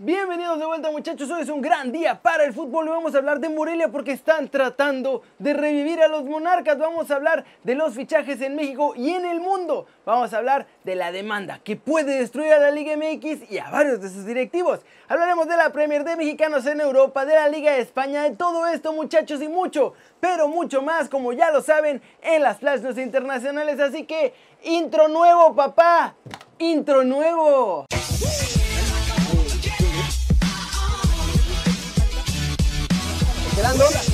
Bienvenidos de vuelta muchachos, hoy es un gran día para el fútbol. Y vamos a hablar de Morelia porque están tratando de revivir a los monarcas, vamos a hablar de los fichajes en México y en el mundo, vamos a hablar de la demanda que puede destruir a la Liga MX y a varios de sus directivos, hablaremos de la Premier de mexicanos en Europa, de la Liga de España, de todo esto muchachos y mucho, pero mucho más como ya lo saben en las flash internacionales, así que intro nuevo papá, intro nuevo. esperando.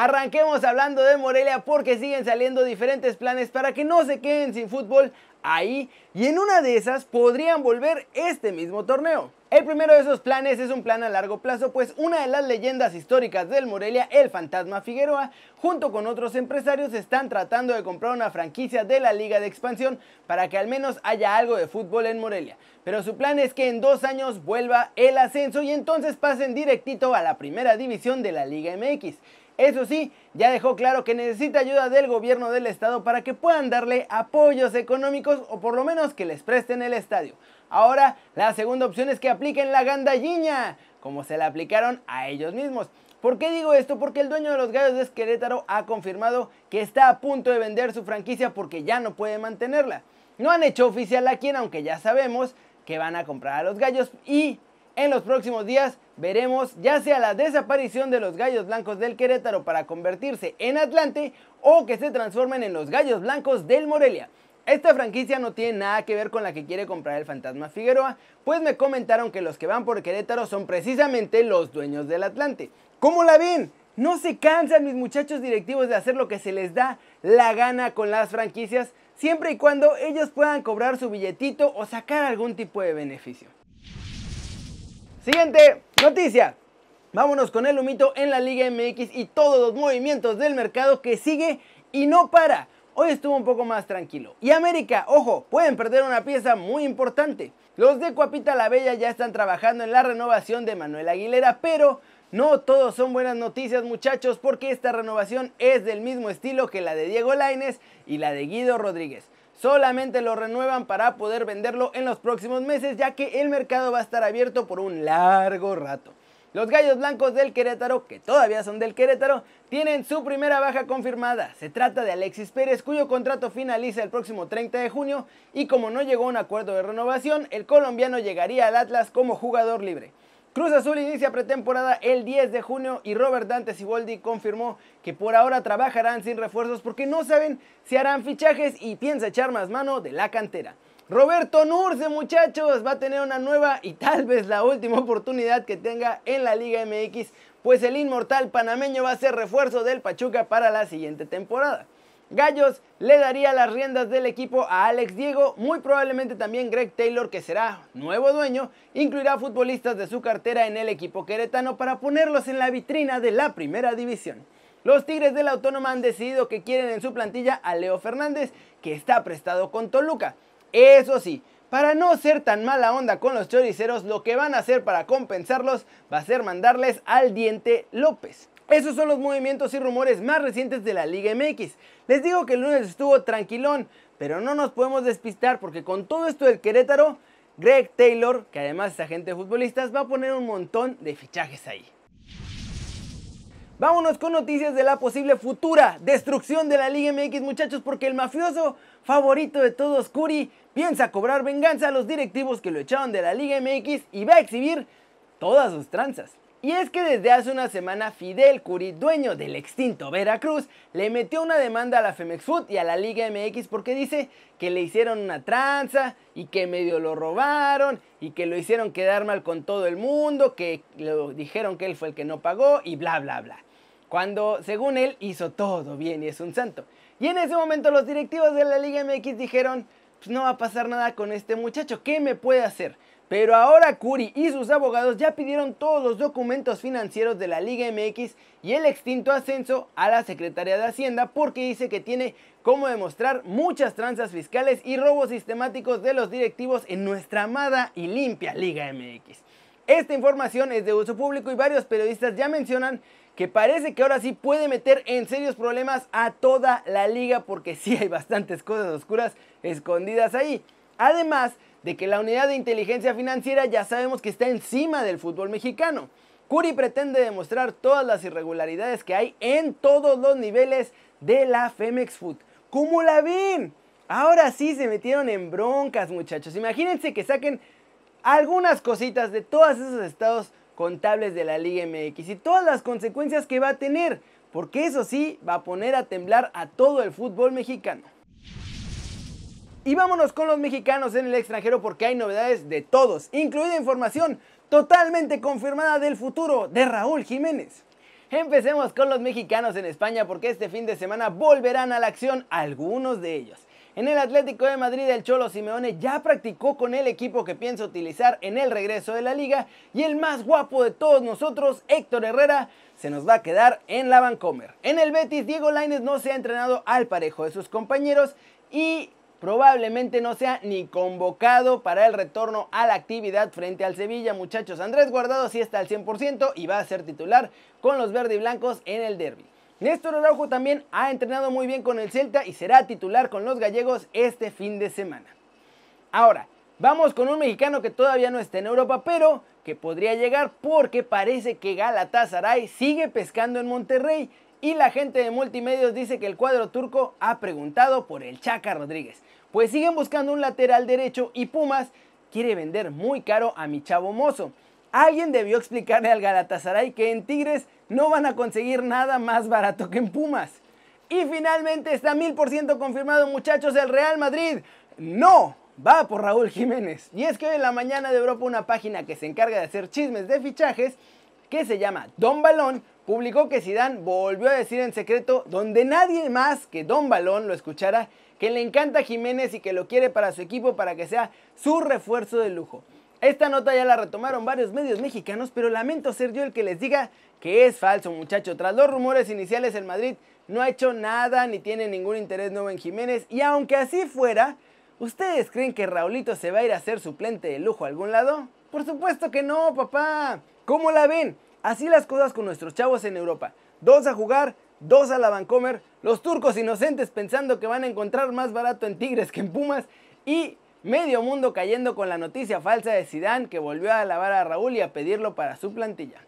Arranquemos hablando de Morelia porque siguen saliendo diferentes planes para que no se queden sin fútbol ahí y en una de esas podrían volver este mismo torneo. El primero de esos planes es un plan a largo plazo, pues una de las leyendas históricas del Morelia, el Fantasma Figueroa, junto con otros empresarios están tratando de comprar una franquicia de la Liga de Expansión para que al menos haya algo de fútbol en Morelia. Pero su plan es que en dos años vuelva el ascenso y entonces pasen directito a la primera división de la Liga MX. Eso sí, ya dejó claro que necesita ayuda del gobierno del estado para que puedan darle apoyos económicos o por lo menos que les presten el estadio. Ahora, la segunda opción es que apliquen la gandalliña, como se la aplicaron a ellos mismos. ¿Por qué digo esto? Porque el dueño de los Gallos de Esquerétaro ha confirmado que está a punto de vender su franquicia porque ya no puede mantenerla. No han hecho oficial a quien, aunque ya sabemos que van a comprar a los Gallos y en los próximos días veremos ya sea la desaparición de los Gallos Blancos del Querétaro para convertirse en Atlante o que se transformen en los Gallos Blancos del Morelia. Esta franquicia no tiene nada que ver con la que quiere comprar el Fantasma Figueroa, pues me comentaron que los que van por Querétaro son precisamente los dueños del Atlante. ¿Cómo la ven? No se cansan mis muchachos directivos de hacer lo que se les da la gana con las franquicias, siempre y cuando ellos puedan cobrar su billetito o sacar algún tipo de beneficio. Siguiente noticia. Vámonos con el humito en la Liga MX y todos los movimientos del mercado que sigue y no para hoy estuvo un poco más tranquilo. Y América, ojo, pueden perder una pieza muy importante. Los de Cuapita la Bella ya están trabajando en la renovación de Manuel Aguilera, pero no todos son buenas noticias muchachos porque esta renovación es del mismo estilo que la de Diego Laines y la de Guido Rodríguez. Solamente lo renuevan para poder venderlo en los próximos meses ya que el mercado va a estar abierto por un largo rato. Los Gallos Blancos del Querétaro, que todavía son del Querétaro, tienen su primera baja confirmada. Se trata de Alexis Pérez, cuyo contrato finaliza el próximo 30 de junio y como no llegó a un acuerdo de renovación, el colombiano llegaría al Atlas como jugador libre. Cruz Azul inicia pretemporada el 10 de junio y Robert Dante Siboldi confirmó que por ahora trabajarán sin refuerzos porque no saben si harán fichajes y piensa echar más mano de la cantera. Roberto Nurce, muchachos, va a tener una nueva y tal vez la última oportunidad que tenga en la Liga MX, pues el inmortal panameño va a ser refuerzo del Pachuca para la siguiente temporada. Gallos le daría las riendas del equipo a Alex Diego, muy probablemente también Greg Taylor, que será nuevo dueño, incluirá futbolistas de su cartera en el equipo queretano para ponerlos en la vitrina de la primera división. Los Tigres de la Autónoma han decidido que quieren en su plantilla a Leo Fernández, que está prestado con Toluca. Eso sí, para no ser tan mala onda con los choriceros, lo que van a hacer para compensarlos va a ser mandarles al diente López. Esos son los movimientos y rumores más recientes de la Liga MX. Les digo que el lunes estuvo tranquilón, pero no nos podemos despistar porque con todo esto del Querétaro, Greg Taylor, que además es agente de futbolistas, va a poner un montón de fichajes ahí. Vámonos con noticias de la posible futura destrucción de la Liga MX, muchachos, porque el mafioso favorito de todos, Curi, piensa cobrar venganza a los directivos que lo echaron de la Liga MX y va a exhibir todas sus tranzas. Y es que desde hace una semana Fidel Curi, dueño del extinto Veracruz, le metió una demanda a la Femex Food y a la Liga MX porque dice que le hicieron una tranza y que medio lo robaron y que lo hicieron quedar mal con todo el mundo, que le dijeron que él fue el que no pagó y bla bla bla cuando según él hizo todo bien y es un santo. Y en ese momento los directivos de la Liga MX dijeron, pues no va a pasar nada con este muchacho, ¿qué me puede hacer? Pero ahora Curi y sus abogados ya pidieron todos los documentos financieros de la Liga MX y el extinto ascenso a la Secretaría de Hacienda porque dice que tiene cómo demostrar muchas tranzas fiscales y robos sistemáticos de los directivos en nuestra amada y limpia Liga MX. Esta información es de uso público y varios periodistas ya mencionan que parece que ahora sí puede meter en serios problemas a toda la liga porque sí hay bastantes cosas oscuras escondidas ahí. Además de que la unidad de inteligencia financiera ya sabemos que está encima del fútbol mexicano. Curi pretende demostrar todas las irregularidades que hay en todos los niveles de la Femex Food. ¿Cómo la ven? Ahora sí se metieron en broncas, muchachos. Imagínense que saquen algunas cositas de todos esos estados contables de la Liga MX y todas las consecuencias que va a tener, porque eso sí va a poner a temblar a todo el fútbol mexicano. Y vámonos con los mexicanos en el extranjero porque hay novedades de todos, incluida información totalmente confirmada del futuro de Raúl Jiménez. Empecemos con los mexicanos en España porque este fin de semana volverán a la acción algunos de ellos. En el Atlético de Madrid el Cholo Simeone ya practicó con el equipo que piensa utilizar en el regreso de la liga y el más guapo de todos nosotros, Héctor Herrera, se nos va a quedar en la Vancomer. En el Betis Diego Lainez no se ha entrenado al parejo de sus compañeros y probablemente no sea ni convocado para el retorno a la actividad frente al Sevilla, muchachos. Andrés Guardado sí está al 100% y va a ser titular con los verde y blancos en el derby. Néstor Araujo también ha entrenado muy bien con el Celta y será titular con los gallegos este fin de semana. Ahora, vamos con un mexicano que todavía no está en Europa, pero que podría llegar porque parece que Galatasaray sigue pescando en Monterrey y la gente de multimedios dice que el cuadro turco ha preguntado por el Chaca Rodríguez. Pues siguen buscando un lateral derecho y Pumas quiere vender muy caro a mi chavo mozo. Alguien debió explicarle al Galatasaray que en Tigres no van a conseguir nada más barato que en Pumas. Y finalmente está mil por ciento confirmado muchachos el Real Madrid. No, va por Raúl Jiménez. Y es que hoy en la mañana de Europa una página que se encarga de hacer chismes de fichajes, que se llama Don Balón, publicó que Zidane volvió a decir en secreto, donde nadie más que Don Balón lo escuchara, que le encanta a Jiménez y que lo quiere para su equipo para que sea su refuerzo de lujo. Esta nota ya la retomaron varios medios mexicanos, pero lamento ser yo el que les diga que es falso, muchacho. Tras los rumores iniciales, el Madrid no ha hecho nada ni tiene ningún interés nuevo en Jiménez. Y aunque así fuera, ¿ustedes creen que Raulito se va a ir a ser suplente de lujo a algún lado? Por supuesto que no, papá. ¿Cómo la ven? Así las cosas con nuestros chavos en Europa. Dos a jugar, dos a la Vancomer, los turcos inocentes pensando que van a encontrar más barato en Tigres que en Pumas y medio mundo cayendo con la noticia falsa de Zidane que volvió a alabar a Raúl y a pedirlo para su plantilla.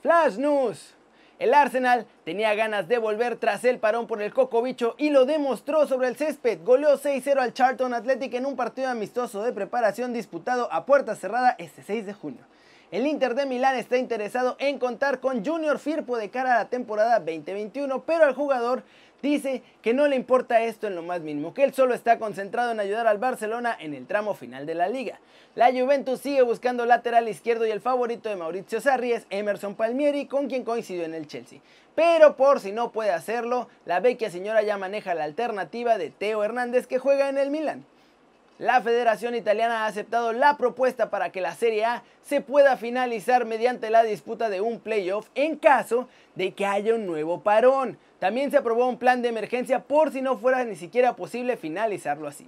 Flash News. El Arsenal tenía ganas de volver tras el parón por el cocobicho y lo demostró sobre el césped. Goleó 6-0 al Charlton Athletic en un partido amistoso de preparación disputado a puerta cerrada este 6 de junio. El Inter de Milán está interesado en contar con Junior Firpo de cara a la temporada 2021, pero al jugador dice que no le importa esto en lo más mínimo, que él solo está concentrado en ayudar al Barcelona en el tramo final de la liga. La Juventus sigue buscando lateral izquierdo y el favorito de Mauricio Sarri es Emerson Palmieri, con quien coincidió en el Chelsea. Pero por si no puede hacerlo, la vecchia señora ya maneja la alternativa de Teo Hernández que juega en el Milan. La Federación Italiana ha aceptado la propuesta para que la Serie A se pueda finalizar mediante la disputa de un playoff en caso de que haya un nuevo parón. También se aprobó un plan de emergencia por si no fuera ni siquiera posible finalizarlo así.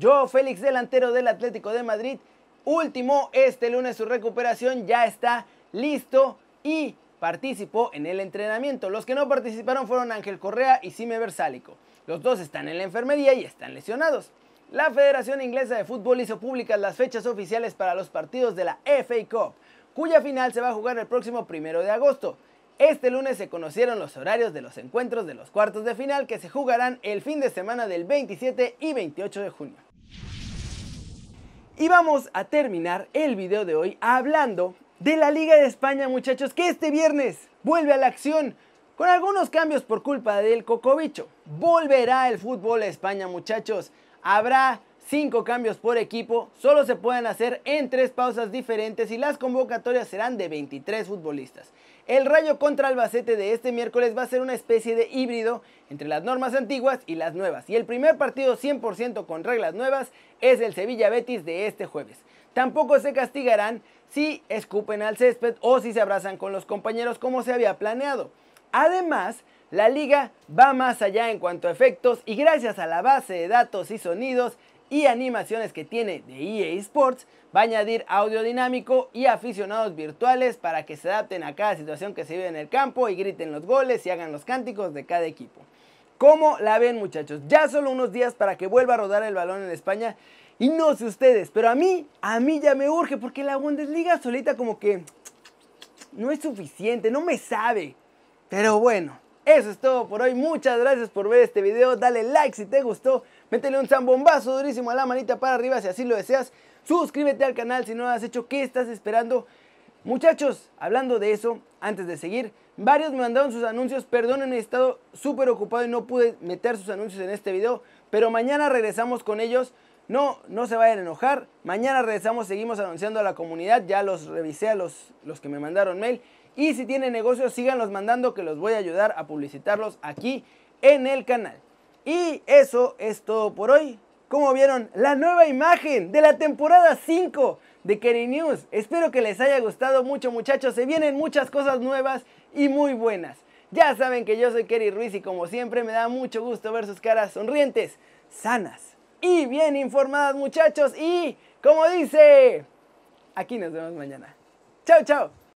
Joao Félix, delantero del Atlético de Madrid, último este lunes su recuperación ya está listo y participó en el entrenamiento. Los que no participaron fueron Ángel Correa y Sime Versálico. Los dos están en la enfermería y están lesionados. La Federación Inglesa de Fútbol hizo públicas las fechas oficiales para los partidos de la FA Cup, cuya final se va a jugar el próximo primero de agosto. Este lunes se conocieron los horarios de los encuentros de los cuartos de final que se jugarán el fin de semana del 27 y 28 de junio. Y vamos a terminar el video de hoy hablando de la Liga de España, muchachos, que este viernes vuelve a la acción con algunos cambios por culpa del Cocobicho. Volverá el fútbol a España, muchachos. Habrá 5 cambios por equipo, solo se pueden hacer en 3 pausas diferentes y las convocatorias serán de 23 futbolistas. El Rayo contra Albacete de este miércoles va a ser una especie de híbrido entre las normas antiguas y las nuevas. Y el primer partido 100% con reglas nuevas es el Sevilla Betis de este jueves. Tampoco se castigarán si escupen al césped o si se abrazan con los compañeros como se había planeado. Además, la liga va más allá en cuanto a efectos y gracias a la base de datos y sonidos y animaciones que tiene de EA Sports, va a añadir audio dinámico y aficionados virtuales para que se adapten a cada situación que se vive en el campo y griten los goles y hagan los cánticos de cada equipo. ¿Cómo la ven muchachos? Ya solo unos días para que vuelva a rodar el balón en España. Y no sé ustedes, pero a mí, a mí ya me urge porque la Bundesliga solita como que no es suficiente, no me sabe. Pero bueno, eso es todo por hoy. Muchas gracias por ver este video. Dale like si te gustó. Métele un zambombazo durísimo a la manita para arriba si así lo deseas. Suscríbete al canal si no lo has hecho. ¿Qué estás esperando? Muchachos, hablando de eso, antes de seguir, varios me mandaron sus anuncios. Perdonen, he estado súper ocupado y no pude meter sus anuncios en este video. Pero mañana regresamos con ellos. No, no se vayan a enojar. Mañana regresamos, seguimos anunciando a la comunidad. Ya los revisé a los, los que me mandaron mail. Y si tienen negocios, síganlos mandando que los voy a ayudar a publicitarlos aquí en el canal. Y eso es todo por hoy. Como vieron, la nueva imagen de la temporada 5 de Kerry News. Espero que les haya gustado mucho muchachos. Se vienen muchas cosas nuevas y muy buenas. Ya saben que yo soy Kerry Ruiz y como siempre me da mucho gusto ver sus caras sonrientes, sanas y bien informadas muchachos. Y como dice, aquí nos vemos mañana. Chao, chao.